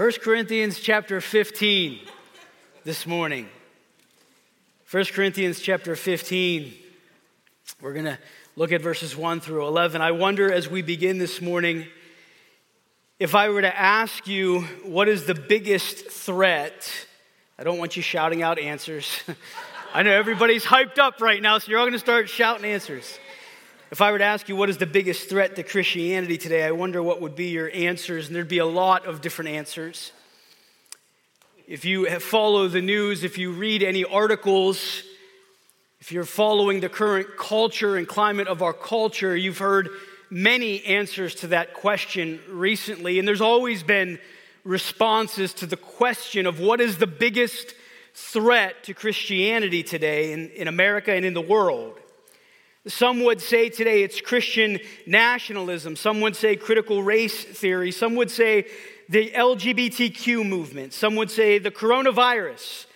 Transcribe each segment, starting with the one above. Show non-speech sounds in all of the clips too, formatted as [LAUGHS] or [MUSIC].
1 Corinthians chapter 15 this morning. 1 Corinthians chapter 15. We're going to look at verses 1 through 11. I wonder as we begin this morning if I were to ask you what is the biggest threat. I don't want you shouting out answers. [LAUGHS] I know everybody's hyped up right now, so you're all going to start shouting answers. If I were to ask you what is the biggest threat to Christianity today, I wonder what would be your answers, and there'd be a lot of different answers. If you follow the news, if you read any articles, if you're following the current culture and climate of our culture, you've heard many answers to that question recently, and there's always been responses to the question of what is the biggest threat to Christianity today in, in America and in the world. Some would say today it's Christian nationalism. Some would say critical race theory. Some would say the LGBTQ movement. Some would say the coronavirus,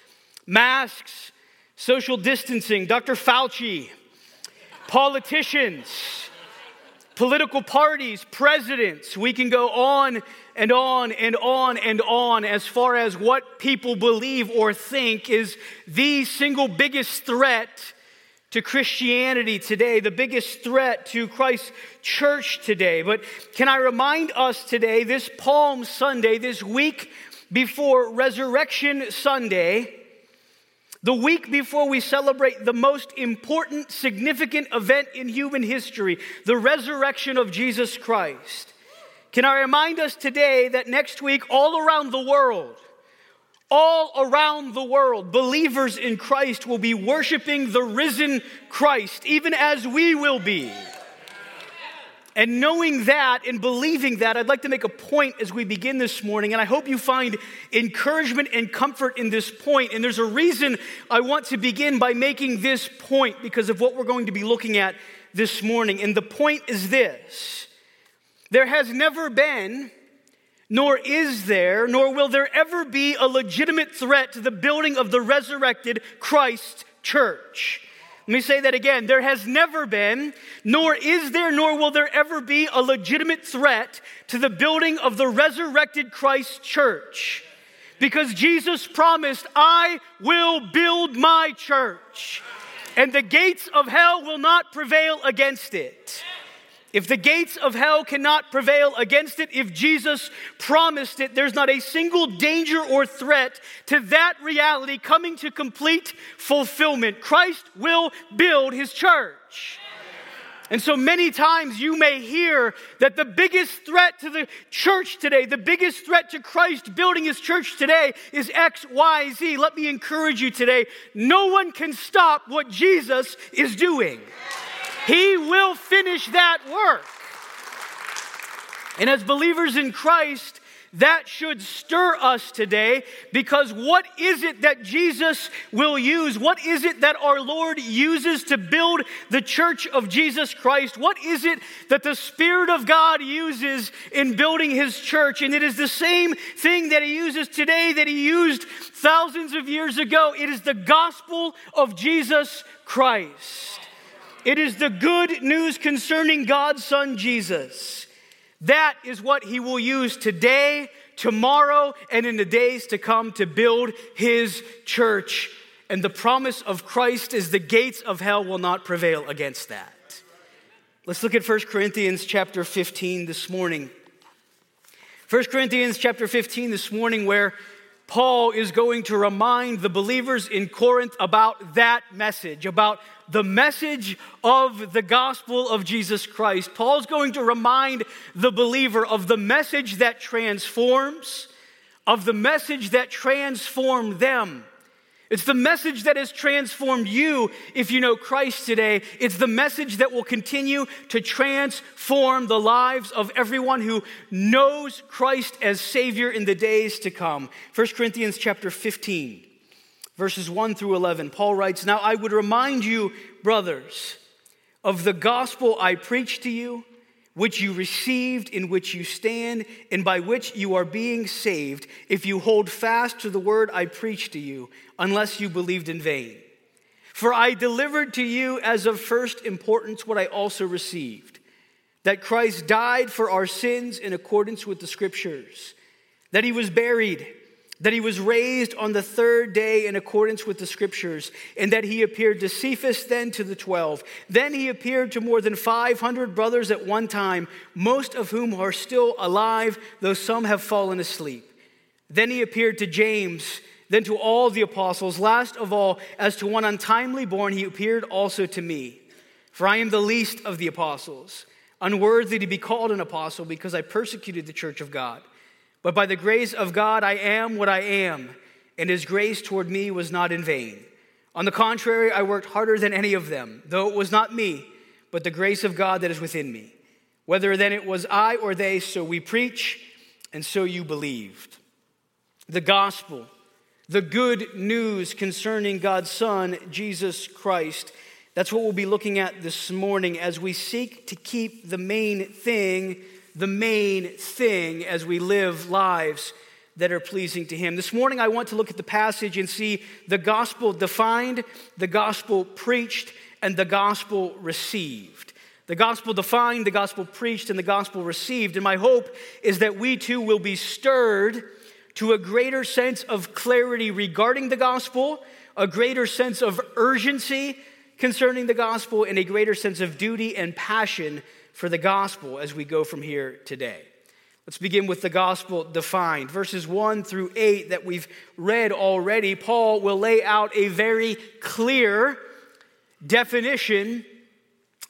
masks, social distancing, Dr. Fauci, politicians, political parties, presidents. We can go on and on and on and on as far as what people believe or think is the single biggest threat to Christianity today, the biggest threat to Christ's church today. But can I remind us today, this Palm Sunday, this week before Resurrection Sunday, the week before we celebrate the most important, significant event in human history, the resurrection of Jesus Christ. Can I remind us today that next week, all around the world, all around the world, believers in Christ will be worshiping the risen Christ, even as we will be. And knowing that and believing that, I'd like to make a point as we begin this morning, and I hope you find encouragement and comfort in this point. And there's a reason I want to begin by making this point because of what we're going to be looking at this morning. And the point is this there has never been nor is there, nor will there ever be a legitimate threat to the building of the resurrected Christ church. Let me say that again. There has never been, nor is there, nor will there ever be a legitimate threat to the building of the resurrected Christ church. Because Jesus promised, I will build my church, and the gates of hell will not prevail against it. If the gates of hell cannot prevail against it, if Jesus promised it, there's not a single danger or threat to that reality coming to complete fulfillment. Christ will build his church. And so many times you may hear that the biggest threat to the church today, the biggest threat to Christ building his church today is X, Y, Z. Let me encourage you today no one can stop what Jesus is doing. He will finish that work. And as believers in Christ, that should stir us today because what is it that Jesus will use? What is it that our Lord uses to build the church of Jesus Christ? What is it that the Spirit of God uses in building his church? And it is the same thing that he uses today that he used thousands of years ago. It is the gospel of Jesus Christ. It is the good news concerning God's Son Jesus. That is what he will use today, tomorrow, and in the days to come to build his church. And the promise of Christ is the gates of hell will not prevail against that. Let's look at 1 Corinthians chapter 15 this morning. 1 Corinthians chapter 15 this morning, where Paul is going to remind the believers in Corinth about that message, about the message of the gospel of Jesus Christ. Paul's going to remind the believer of the message that transforms, of the message that transformed them. It's the message that has transformed you if you know Christ today. It's the message that will continue to transform the lives of everyone who knows Christ as Savior in the days to come. 1 Corinthians chapter 15, verses 1 through 11. Paul writes, Now I would remind you, brothers, of the gospel I preached to you which you received, in which you stand, and by which you are being saved, if you hold fast to the word I preached to you, unless you believed in vain. For I delivered to you as of first importance what I also received that Christ died for our sins in accordance with the scriptures that he was buried, that he was raised on the third day in accordance with the scriptures, and that he appeared to Cephas, then to the twelve. Then he appeared to more than 500 brothers at one time, most of whom are still alive, though some have fallen asleep. Then he appeared to James, then to all the apostles. Last of all, as to one untimely born, he appeared also to me. For I am the least of the apostles, unworthy to be called an apostle because I persecuted the church of God. But by the grace of God, I am what I am, and his grace toward me was not in vain. On the contrary, I worked harder than any of them, though it was not me, but the grace of God that is within me. Whether then it was I or they, so we preach, and so you believed. The gospel, the good news concerning God's Son, Jesus Christ. That's what we'll be looking at this morning as we seek to keep the main thing the main thing as we live lives that are pleasing to Him. This morning, I want to look at the passage and see the gospel defined, the gospel preached, and the gospel received. The gospel defined, the gospel preached, and the gospel received. And my hope is that we too will be stirred to a greater sense of clarity regarding the gospel, a greater sense of urgency concerning the gospel, and a greater sense of duty and passion for the gospel as we go from here today. Let's begin with the gospel defined. Verses 1 through 8 that we've read already, Paul will lay out a very clear definition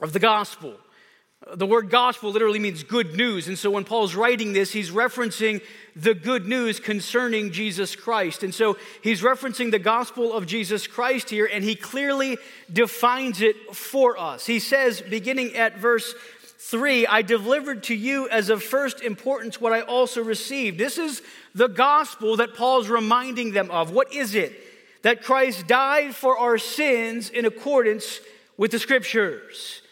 of the gospel. The word gospel literally means good news. And so when Paul's writing this, he's referencing the good news concerning Jesus Christ. And so he's referencing the gospel of Jesus Christ here, and he clearly defines it for us. He says, beginning at verse Three, I delivered to you as of first importance what I also received. This is the gospel that Paul's reminding them of. What is it? That Christ died for our sins in accordance with the scriptures.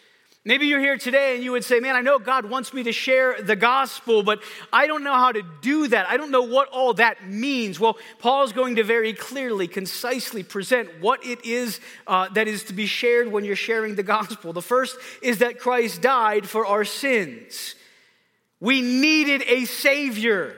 Maybe you're here today and you would say, Man, I know God wants me to share the gospel, but I don't know how to do that. I don't know what all that means. Well, Paul's going to very clearly, concisely present what it is uh, that is to be shared when you're sharing the gospel. The first is that Christ died for our sins. We needed a Savior.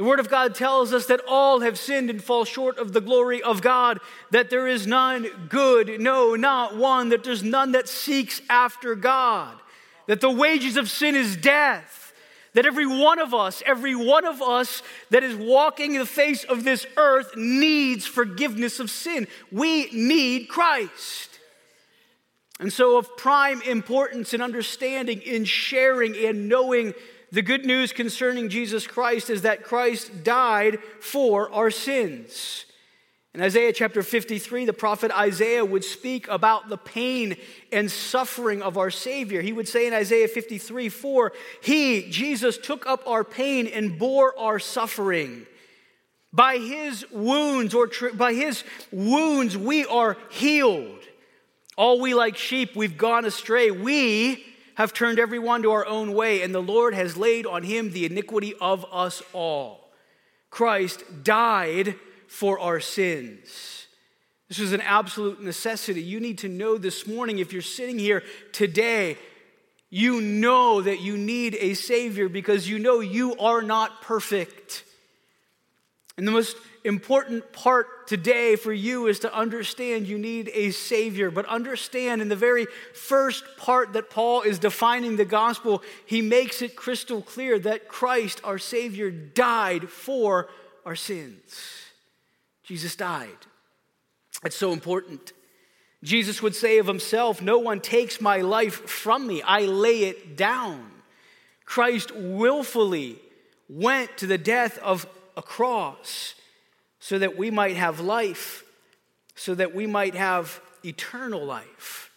The Word of God tells us that all have sinned and fall short of the glory of God, that there is none good, no, not one, that there's none that seeks after God, that the wages of sin is death, that every one of us, every one of us that is walking the face of this earth needs forgiveness of sin. We need Christ. And so, of prime importance in understanding, in sharing, and knowing the good news concerning Jesus Christ is that Christ died for our sins. In Isaiah chapter 53, the prophet Isaiah would speak about the pain and suffering of our Savior. He would say in Isaiah 53 4, He, Jesus, took up our pain and bore our suffering. By his wounds, or tri- by his wounds, we are healed. All we like sheep, we've gone astray. We have turned everyone to our own way, and the Lord has laid on him the iniquity of us all. Christ died for our sins. This is an absolute necessity. You need to know this morning, if you're sitting here today, you know that you need a Savior because you know you are not perfect. And the most important part today for you is to understand you need a Savior. But understand in the very first part that Paul is defining the gospel, he makes it crystal clear that Christ, our Savior, died for our sins. Jesus died. That's so important. Jesus would say of himself, No one takes my life from me, I lay it down. Christ willfully went to the death of a cross so that we might have life, so that we might have eternal life,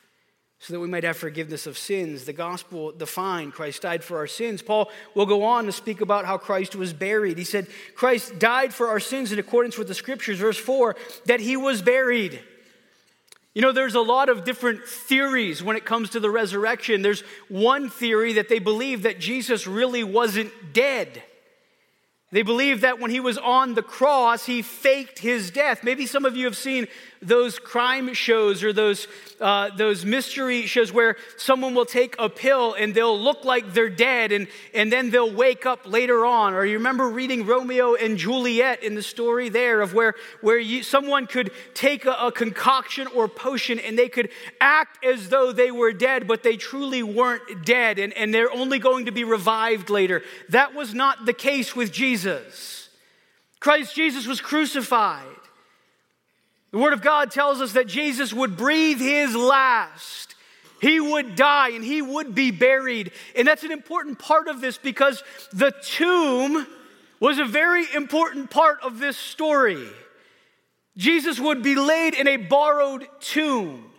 so that we might have forgiveness of sins. The gospel defined Christ died for our sins. Paul will go on to speak about how Christ was buried. He said, Christ died for our sins in accordance with the scriptures, verse 4, that he was buried. You know, there's a lot of different theories when it comes to the resurrection. There's one theory that they believe that Jesus really wasn't dead They believe that when he was on the cross, he faked his death. Maybe some of you have seen those crime shows or those, uh, those mystery shows where someone will take a pill and they'll look like they're dead and, and then they'll wake up later on. Or you remember reading Romeo and Juliet in the story there of where, where you, someone could take a, a concoction or potion and they could act as though they were dead, but they truly weren't dead and, and they're only going to be revived later. That was not the case with Jesus. Jesus. Christ Jesus was crucified. The Word of God tells us that Jesus would breathe his last. He would die and he would be buried. And that's an important part of this because the tomb was a very important part of this story. Jesus would be laid in a borrowed tomb.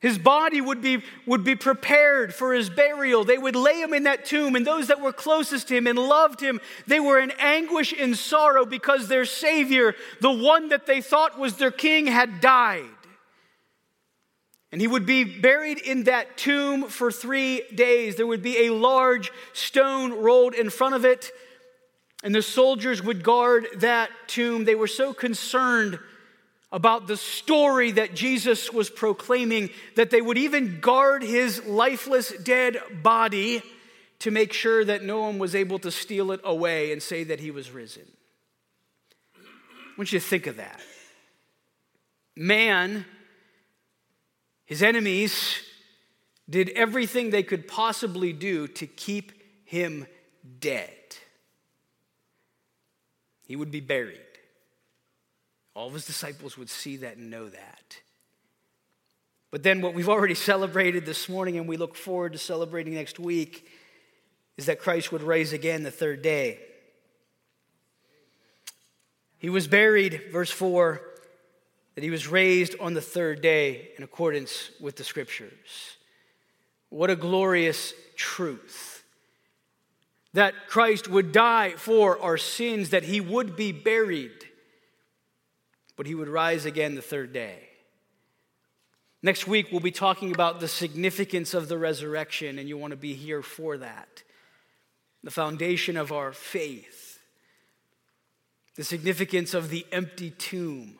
His body would be, would be prepared for his burial. They would lay him in that tomb, and those that were closest to him and loved him, they were in anguish and sorrow because their Savior, the one that they thought was their king, had died. And he would be buried in that tomb for three days. There would be a large stone rolled in front of it, and the soldiers would guard that tomb. They were so concerned about the story that Jesus was proclaiming, that they would even guard his lifeless, dead body to make sure that no one was able to steal it away and say that he was risen. I want you to think of that. Man, his enemies, did everything they could possibly do to keep him dead. He would be buried. All of his disciples would see that and know that. But then, what we've already celebrated this morning and we look forward to celebrating next week is that Christ would rise again the third day. He was buried, verse 4, that he was raised on the third day in accordance with the scriptures. What a glorious truth. That Christ would die for our sins, that he would be buried but he would rise again the third day. Next week, we'll be talking about the significance of the resurrection, and you want to be here for that. The foundation of our faith, the significance of the empty tomb,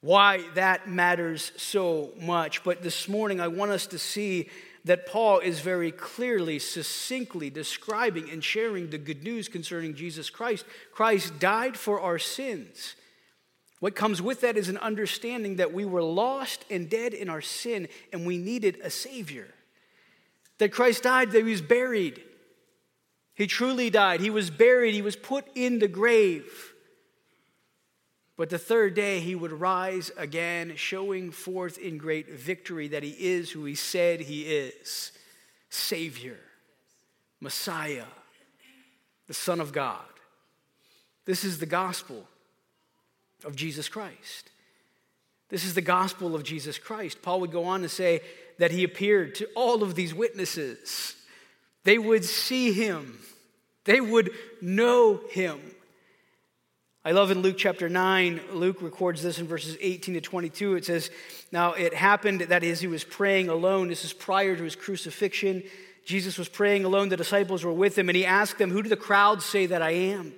why that matters so much. But this morning, I want us to see that Paul is very clearly, succinctly describing and sharing the good news concerning Jesus Christ. Christ died for our sins. What comes with that is an understanding that we were lost and dead in our sin and we needed a Savior. That Christ died, that He was buried. He truly died. He was buried. He was put in the grave. But the third day he would rise again, showing forth in great victory that he is who he said he is Savior, Messiah, the Son of God. This is the gospel of Jesus Christ. This is the gospel of Jesus Christ. Paul would go on to say that he appeared to all of these witnesses. They would see him, they would know him. I love in Luke chapter 9, Luke records this in verses 18 to 22. It says, Now it happened that as he was praying alone, this is prior to his crucifixion, Jesus was praying alone, the disciples were with him, and he asked them, Who do the crowds say that I am?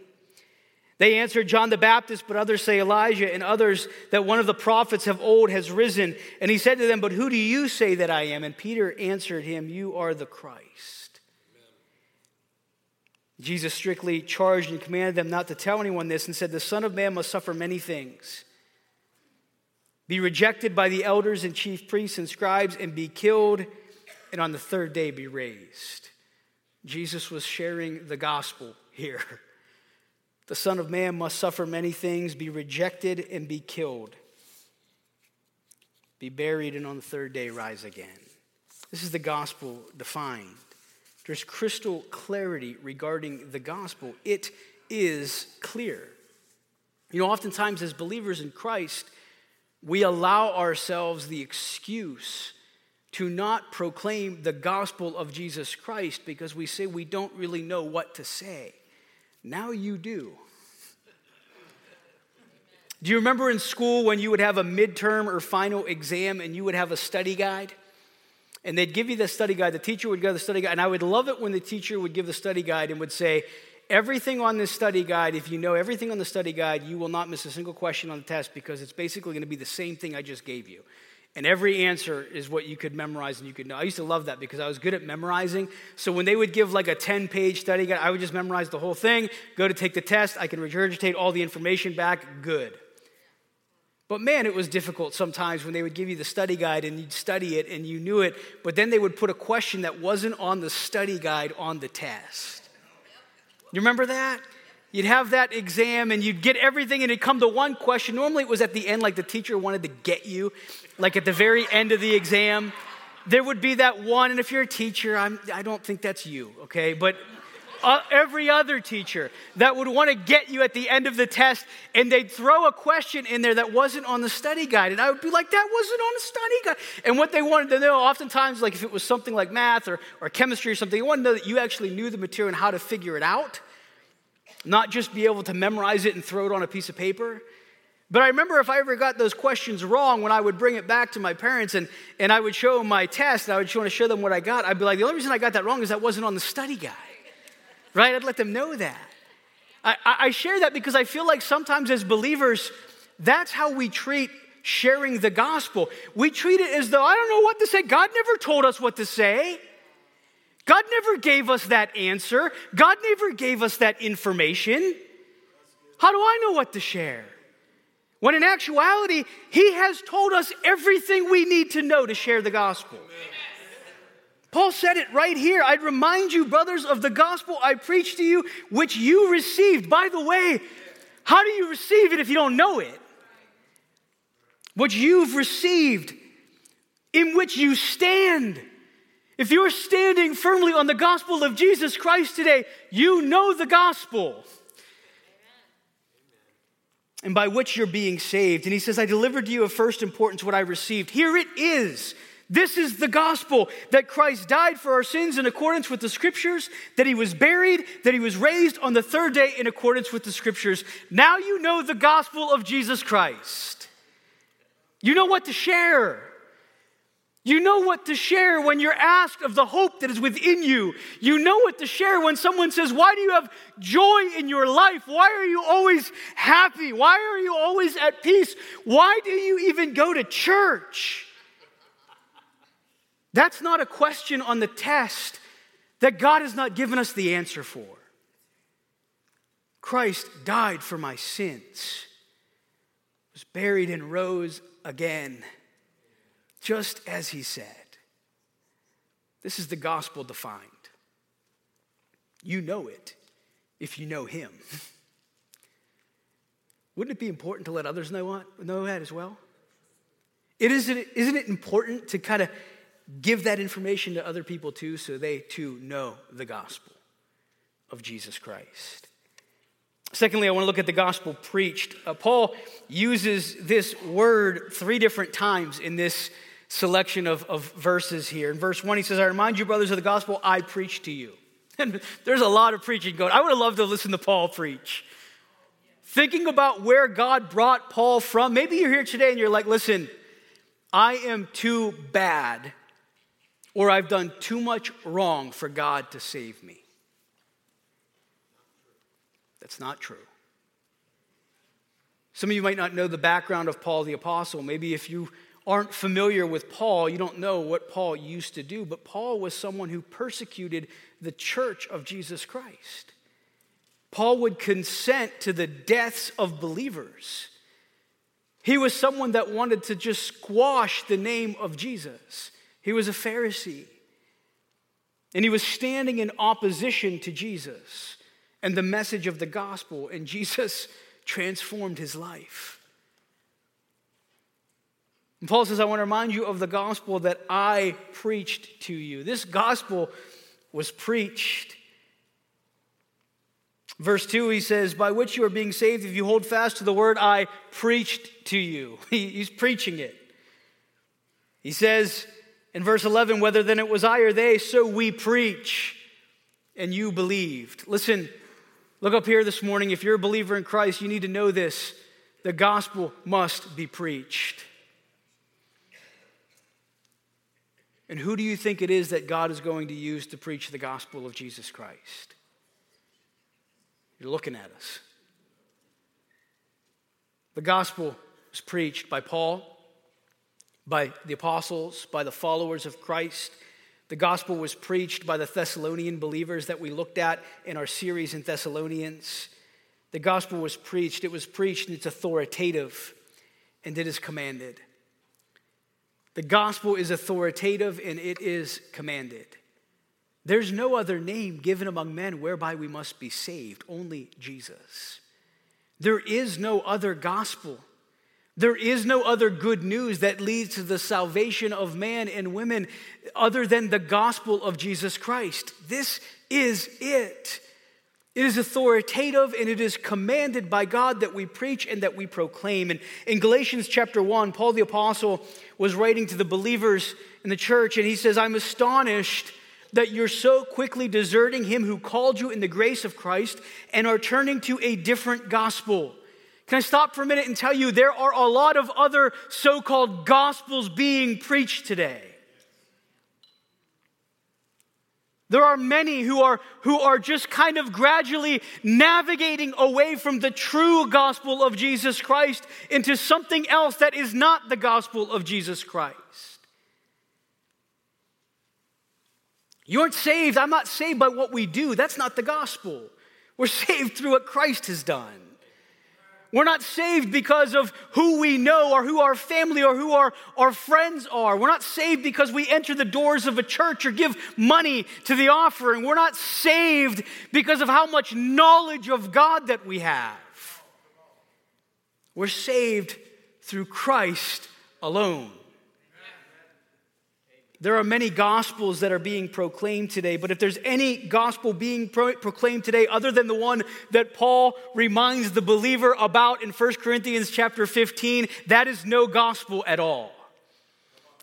They answered John the Baptist, but others say Elijah, and others that one of the prophets of old has risen. And he said to them, But who do you say that I am? And Peter answered him, You are the Christ. Amen. Jesus strictly charged and commanded them not to tell anyone this and said, The Son of Man must suffer many things, be rejected by the elders and chief priests and scribes, and be killed, and on the third day be raised. Jesus was sharing the gospel here. [LAUGHS] The Son of Man must suffer many things, be rejected, and be killed, be buried, and on the third day rise again. This is the gospel defined. There's crystal clarity regarding the gospel. It is clear. You know, oftentimes as believers in Christ, we allow ourselves the excuse to not proclaim the gospel of Jesus Christ because we say we don't really know what to say. Now you do. Do you remember in school when you would have a midterm or final exam and you would have a study guide? And they'd give you the study guide, the teacher would give the study guide, and I would love it when the teacher would give the study guide and would say, everything on this study guide, if you know everything on the study guide, you will not miss a single question on the test because it's basically going to be the same thing I just gave you. And every answer is what you could memorize and you could know. I used to love that because I was good at memorizing. So when they would give like a 10 page study guide, I would just memorize the whole thing, go to take the test, I can regurgitate all the information back, good. But man, it was difficult sometimes when they would give you the study guide and you'd study it and you knew it, but then they would put a question that wasn't on the study guide on the test. You remember that? You'd have that exam and you'd get everything and it'd come to one question. Normally it was at the end, like the teacher wanted to get you, like at the very end of the exam. There would be that one, and if you're a teacher, I'm, I don't think that's you, okay? But uh, every other teacher that would want to get you at the end of the test and they'd throw a question in there that wasn't on the study guide. And I would be like, that wasn't on the study guide. And what they wanted to know, oftentimes, like if it was something like math or, or chemistry or something, they wanted to know that you actually knew the material and how to figure it out, not just be able to memorize it and throw it on a piece of paper. But I remember if I ever got those questions wrong, when I would bring it back to my parents and, and I would show them my test, and I would want to show them what I got, I'd be like, the only reason I got that wrong is that wasn't on the study guide right? I'd let them know that. I, I share that because I feel like sometimes as believers, that's how we treat sharing the gospel. We treat it as though, I don't know what to say. God never told us what to say. God never gave us that answer. God never gave us that information. How do I know what to share? When in actuality, He has told us everything we need to know to share the gospel. Amen. Paul said it right here. I'd remind you, brothers, of the gospel I preached to you, which you received. By the way, how do you receive it if you don't know it? What you've received, in which you stand. If you're standing firmly on the gospel of Jesus Christ today, you know the gospel. And by which you're being saved. And he says, I delivered to you of first importance what I received. Here it is this is the gospel that Christ died for our sins in accordance with the scriptures, that he was buried, that he was raised on the third day in accordance with the scriptures. Now you know the gospel of Jesus Christ. You know what to share. You know what to share when you're asked of the hope that is within you. You know what to share when someone says, Why do you have joy in your life? Why are you always happy? Why are you always at peace? Why do you even go to church? That's not a question on the test that God has not given us the answer for. Christ died for my sins, was buried and rose again, just as he said. This is the gospel defined. You know it if you know him. [LAUGHS] Wouldn't it be important to let others know, know that as well? It isn't, isn't it important to kind of give that information to other people too, so they too know the gospel of Jesus Christ. Secondly, I want to look at the gospel preached. Uh, Paul uses this word three different times in this selection of, of verses here. In verse 1, he says, I remind you, brothers, of the gospel I preach to you. [LAUGHS] And there's a lot of preaching going. I would have loved to listen to Paul preach. Thinking about where God brought Paul from. Maybe you're here today and you're like, listen, I am too bad or I've done too much wrong for God to save me. That's not true. Some of you might not know the background of Paul the Apostle. Maybe if you aren't familiar with Paul, you don't know what Paul used to do. But Paul was someone who persecuted the church of Jesus Christ. Paul would consent to the deaths of believers. He was someone that wanted to just squash the name of Jesus. He was a Pharisee. And he was standing in opposition to Jesus and the message of the gospel, and [LAUGHS] Jesus transformed his life. And Paul says, I want to remind you of the gospel that I preached to you. This gospel was preached. Verse 2, he says, By which you are being saved if you hold fast to the word I preached to you. [LAUGHS] he's preaching it. He says, in verse 11, whether then it was I or they, so we preach, and you believed. Listen, look up here this morning. If you're a believer in Christ, you need to know this the gospel must be preached. And who do you think it is that God is going to use to preach the gospel of Jesus Christ? You're looking at us. The gospel was preached by Paul, by the apostles, by the followers of Christ. The gospel was preached by the Thessalonian believers that we looked at in our series in Thessalonians. The gospel was preached, it was preached, and it's authoritative, and it is commanded. The gospel is authoritative and it is commanded. There's no other name given among men whereby we must be saved, only Jesus. There is no other gospel. There is no other good news that leads to the salvation of man and women other than the gospel of Jesus Christ. This is it. It is authoritative and it is commanded by God that we preach and that we proclaim. And in Galatians chapter 1, Paul the Apostle was writing to the believers in the church and he says, I'm astonished that you're so quickly deserting him who called you in the grace of Christ and are turning to a different gospel. Can I stop for a minute and tell you there are a lot of other so called gospels being preached today? There are many who are, who are just kind of gradually navigating away from the true gospel of Jesus Christ into something else that is not the gospel of Jesus Christ. You aren't saved. I'm not saved by what we do. That's not the gospel. We're [LAUGHS] saved through what Christ has done. We're not saved because of who we know or who our family or who our, our friends are. We're not saved because we enter the doors of a church or give money to the offering. We're not saved because of how much knowledge of God that we have. We're saved through Christ alone. There are many gospels that are being proclaimed today, but if there's any gospel being pro- proclaimed today other than the one that Paul reminds the believer about in 1 Corinthians chapter 15, that is no gospel at all.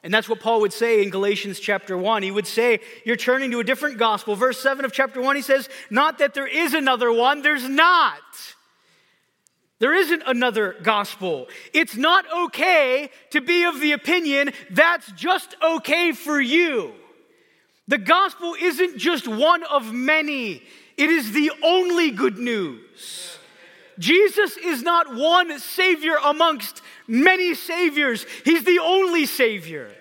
And that's what Paul would say in Galatians chapter 1. He would say, You're turning to a different gospel. Verse 7 of chapter 1, he says, Not that there is another one, there's not. There isn't another gospel. It's not okay to be of the opinion that's just okay for you. The gospel isn't just one of many, it is the only good news. Jesus is not one Savior amongst many Saviors, He's the only Savior.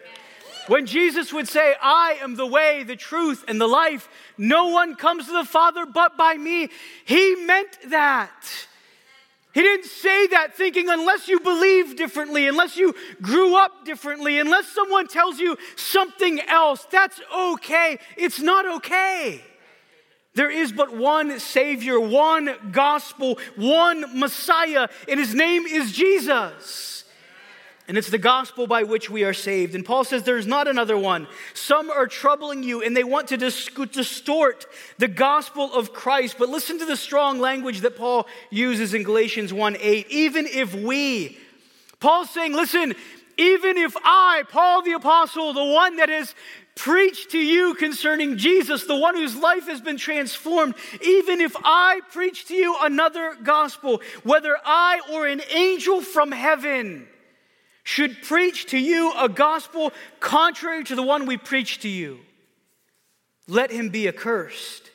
When Jesus would say, I am the way, the truth, and the life, no one comes to the Father but by me, He meant that. He didn't say that thinking unless you believe differently, unless you grew up differently, unless someone tells you something else, that's okay. It's not okay. There is but one Savior, one gospel, one Messiah, and his name is Jesus. And it's the gospel by which we are saved. And Paul says there's not another one. Some are troubling you and they want to distort the gospel of Christ. But listen to the strong language that Paul uses in Galatians 1 8. Even if we, Paul's saying, listen, even if I, Paul the apostle, the one that has preached to you concerning Jesus, the one whose life has been transformed, even if I preach to you another gospel, whether I or an angel from heaven, should preach to you a gospel contrary to the one we preach to you, let him be accursed.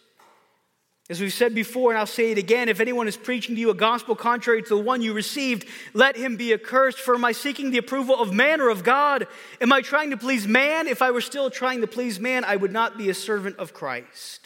As we've said before, and I'll say it again if anyone is preaching to you a gospel contrary to the one you received, let him be accursed. For am I seeking the approval of man or of God? Am I trying to please man? If I were still trying to please man, I would not be a servant of Christ.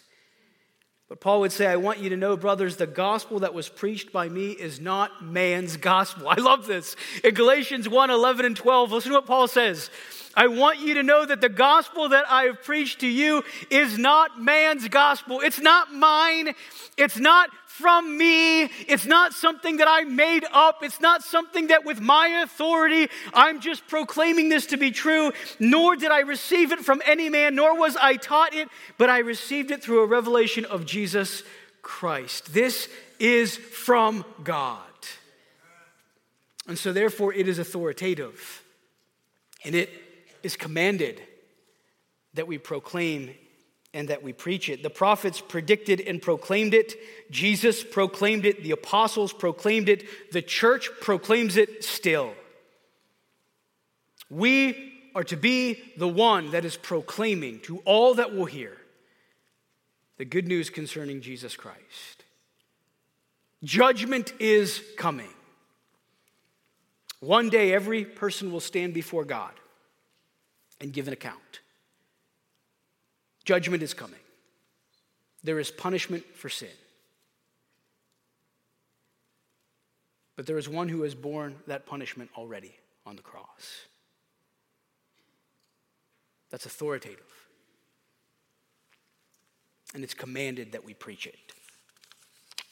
But Paul would say, I want you to know, brothers, the gospel that was preached by me is not man's gospel. [LAUGHS] I love this. In Galatians 1 11 and 12, listen to what Paul says. I want you to know that the gospel that I have preached to you is not man's gospel. It's not mine. It's not from me. It's not something that I made up. It's not something that with my authority I'm just proclaiming this to be true. Nor did I receive it from any man, nor was I taught it, but I received it through a revelation of Jesus Christ. This is from God. And so, therefore, it is authoritative. And it is commanded that we proclaim and that we preach it. The prophets predicted and proclaimed it. Jesus proclaimed it. The apostles proclaimed it. The church proclaims it still. We are to be the one that is proclaiming to all that will hear the good news concerning Jesus Christ. Judgment is coming. One day, every person will stand before God and give an account. Judgment is coming. There is punishment for sin. But there is one who has borne that punishment already on the cross. That's authoritative. And it's commanded that we preach it.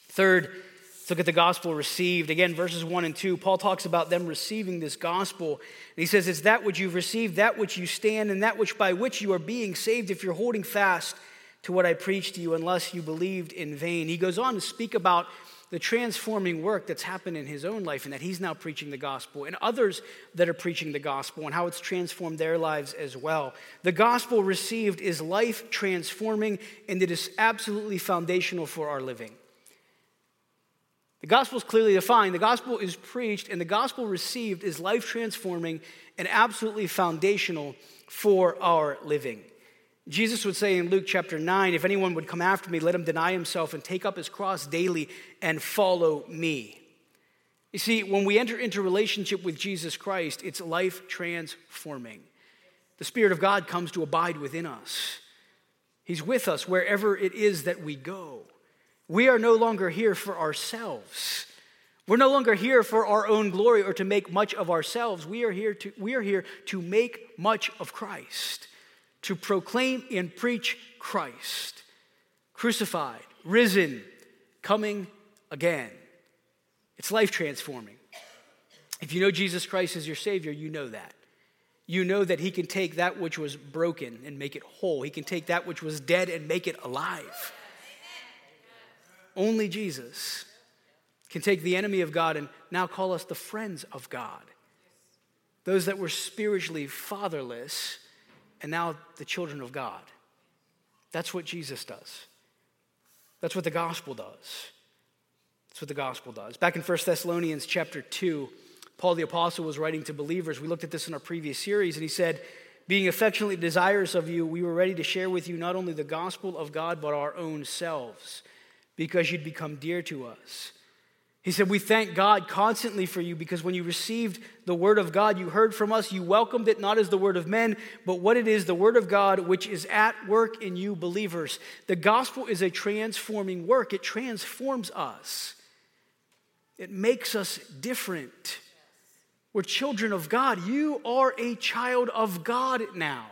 Third, let's look at the gospel received. Again, verses 1 and 2, Paul talks about them receiving this gospel. And he says, It's that which you've received, that which you stand, and that which by which you are being saved, if you're holding fast to what I preached to you, unless you believed in vain. He goes on to speak about the transforming work that's happened in his own life and that he's now preaching the gospel and others that are preaching the gospel and how it's transformed their lives as well. The gospel received is life transforming and it is absolutely foundational for our living. The gospel is clearly defined. The gospel is preached and the gospel received is life transforming and absolutely foundational for our living. Jesus would say in Luke chapter 9, if anyone would come after me, let him deny himself and take up his cross daily and follow me. You see, when we enter into relationship with Jesus Christ, it's life transforming. The Spirit of God comes to abide within us. He's with us wherever it is that we go. We are no longer here for ourselves. We're no longer here for our own glory or to make much of ourselves. We are here to, we are here to make much of Christ to proclaim and preach Christ, crucified, risen, coming again. It's life transforming. If you know Jesus Christ as your Savior, you know that. You know that He can take that which was broken and make it whole, He can take that which was dead and make it alive. Only Jesus can take the enemy of God and now call us the friends of God. Those that were spiritually fatherless and now the children of God. That's what Jesus does. That's what the gospel does. That's what the gospel does. Back in 1 Thessalonians chapter 2, Paul the apostle was writing to believers. We looked at this in our previous series, and he said, Being affectionately desirous of you, we were ready to share with you not only the gospel of God, but our own selves, because you'd become dear to us. He said, We thank God constantly for you because when you received the word of God, you heard from us, you welcomed it not as the word of men, but what it is, the word of God, which is at work in you believers. The gospel is a transforming work, it transforms us, it makes us different. We're children of God. You are a child of God now.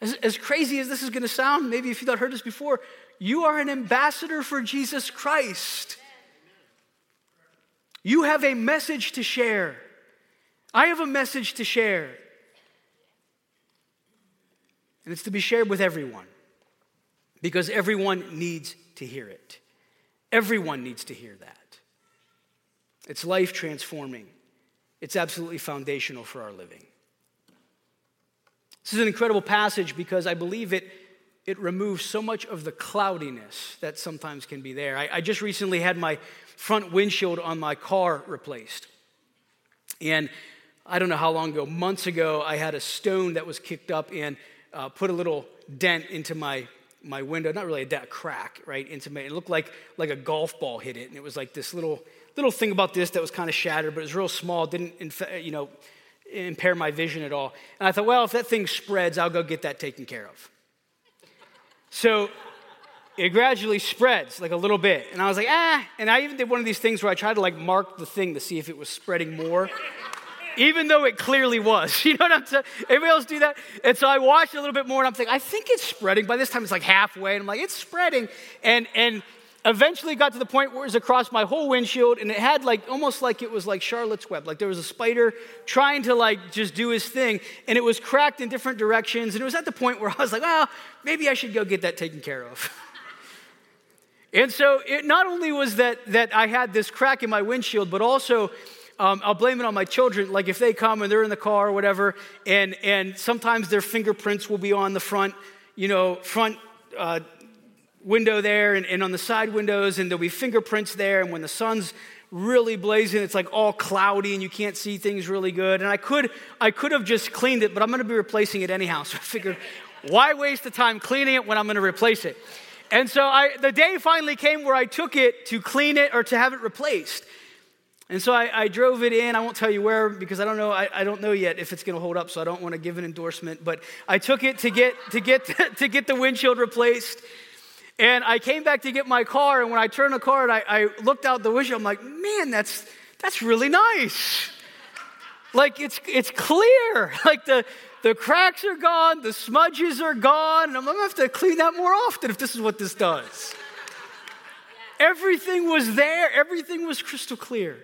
As, as crazy as this is going to sound, maybe if you've not heard this before, you are an ambassador for Jesus Christ. You have a message to share. I have a message to share. And it's to be shared with everyone because everyone needs to hear it. Everyone needs to hear that. It's life transforming, it's absolutely foundational for our living. This is an incredible passage because I believe it, it removes so much of the cloudiness that sometimes can be there. I, I just recently had my front windshield on my car replaced. And I don't know how long ago, months ago, I had a stone that was kicked up and uh, put a little dent into my my window, not really a dent, a crack, right, into my, it looked like, like a golf ball hit it. And it was like this little, little thing about this that was kind of shattered, but it was real small, didn't, you know, impair my vision at all. And I thought, well, if that thing spreads, I'll go get that taken care of. So it gradually spreads like a little bit. And I was like, ah. And I even did one of these things where I tried to like mark the thing to see if it was spreading more. even though it clearly was. [LAUGHS] You know what I'm saying? Anybody else do that? And so I watched a little bit more and I'm thinking, I think it's spreading. By this time it's like halfway. And I'm like, it's spreading. And and eventually got to the point where it was across my whole windshield and it had like almost like it was like Charlotte's Web. Like there was a spider trying to like just do his thing and it was cracked in different directions. And it was at the point where I was like, well, maybe I should go get that taken care of. [LAUGHS] And so it not only was that, that I had this crack in my windshield, but also um, I'll blame it on my children. Like if they come and they're in the car or whatever, and, and sometimes their fingerprints will be on the front, you know, front uh, window there and, and on the side windows, and there'll be fingerprints there. And when the sun's really blazing, it's like all cloudy and you can't see things really good. And I could, I could have just cleaned it, but I'm going to be replacing it anyhow. [LAUGHS] So I figured, why waste the time cleaning it when I'm going to replace it? And so I, the day finally came where I took it to clean it or to have it replaced. And so I, I drove it in. I won't tell you where because I don't know. I, I don't know yet if it's going to hold up. So I don't want to give an endorsement. But I took it to get to get [LAUGHS] to get the windshield replaced. And I came back to get my car. And when I turned the car, and I, I looked out the window, I'm like, man, that's that's really nice. Like it's it's clear. [LAUGHS] Like the the cracks are gone, the smudges are gone, and I'm gonna have to clean that more often if this is what this does. Everything was there, everything was crystal clear.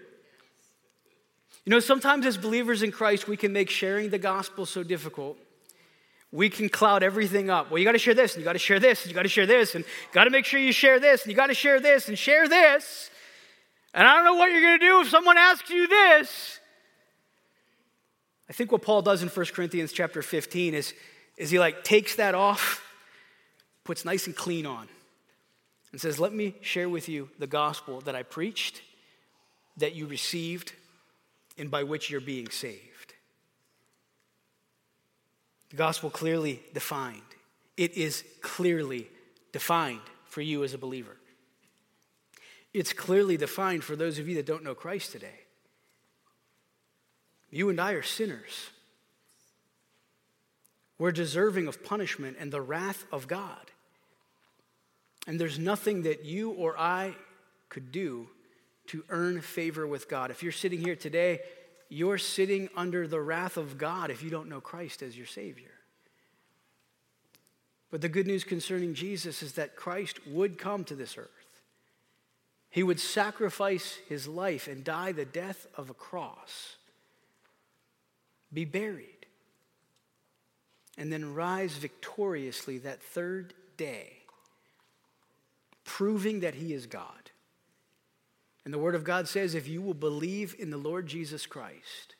You know, sometimes as believers in Christ, we can make sharing the gospel so difficult. We can cloud everything up. Well, you got to share this, and you got to share this, and you got to share this, and got to make sure you share this, and you got to share this, and share this. And I don't know what you're going to do if someone asks you this. I think what Paul does in 1 Corinthians chapter 15 is, is he like takes that off, puts nice and clean on, and says, Let me share with you the gospel that I preached, that you received, and by which you're being saved. The gospel clearly defined. It is clearly defined for you as a believer. It's clearly defined for those of you that don't know Christ today. You and I are sinners. We're deserving of punishment and the wrath of God. And there's nothing that you or I could do to earn favor with God. If you're sitting here today, you're sitting under the wrath of God if you don't know Christ as your Savior. But the good news concerning Jesus is that Christ would come to this earth. He would sacrifice his life and die the death of a cross, be buried, and then rise victoriously that third day, proving that he is God. And the Word of God says if you will believe in the Lord Jesus Christ,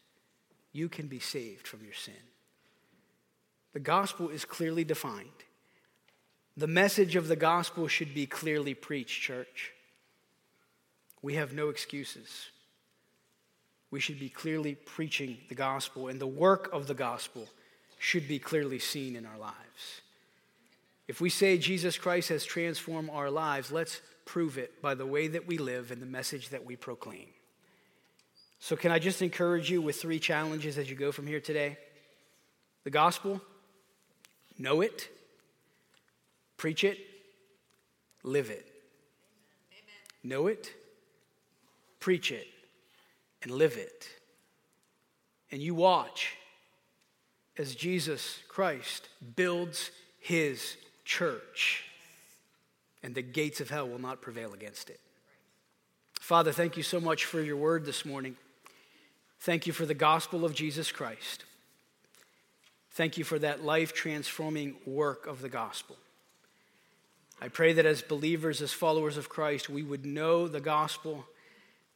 you can be saved from your sin. The gospel is clearly defined. The message of the gospel should be clearly preached, church. We have no excuses. We should be clearly preaching the gospel, and the work of the gospel should be clearly seen in our lives. If we say Jesus Christ has transformed our lives, let's prove it by the way that we live and the message that we proclaim. So, can I just encourage you with three challenges as you go from here today? The gospel, know it, preach it, live it. Amen. Know it, preach it, and live it. And you watch as Jesus Christ builds his church and the gates of hell will not prevail against it. Father, thank you so much for your word this morning. Thank you for the gospel of Jesus Christ. Thank you for that life transforming work of the gospel. I pray that as believers, as followers of Christ, we would know the gospel,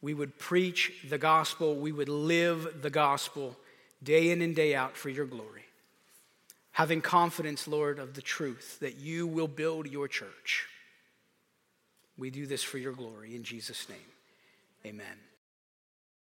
we would preach the gospel, we would live the gospel day in and day out for your glory. Having confidence, Lord, of the truth that you will build your church. We do this for your glory. In Jesus' name, amen.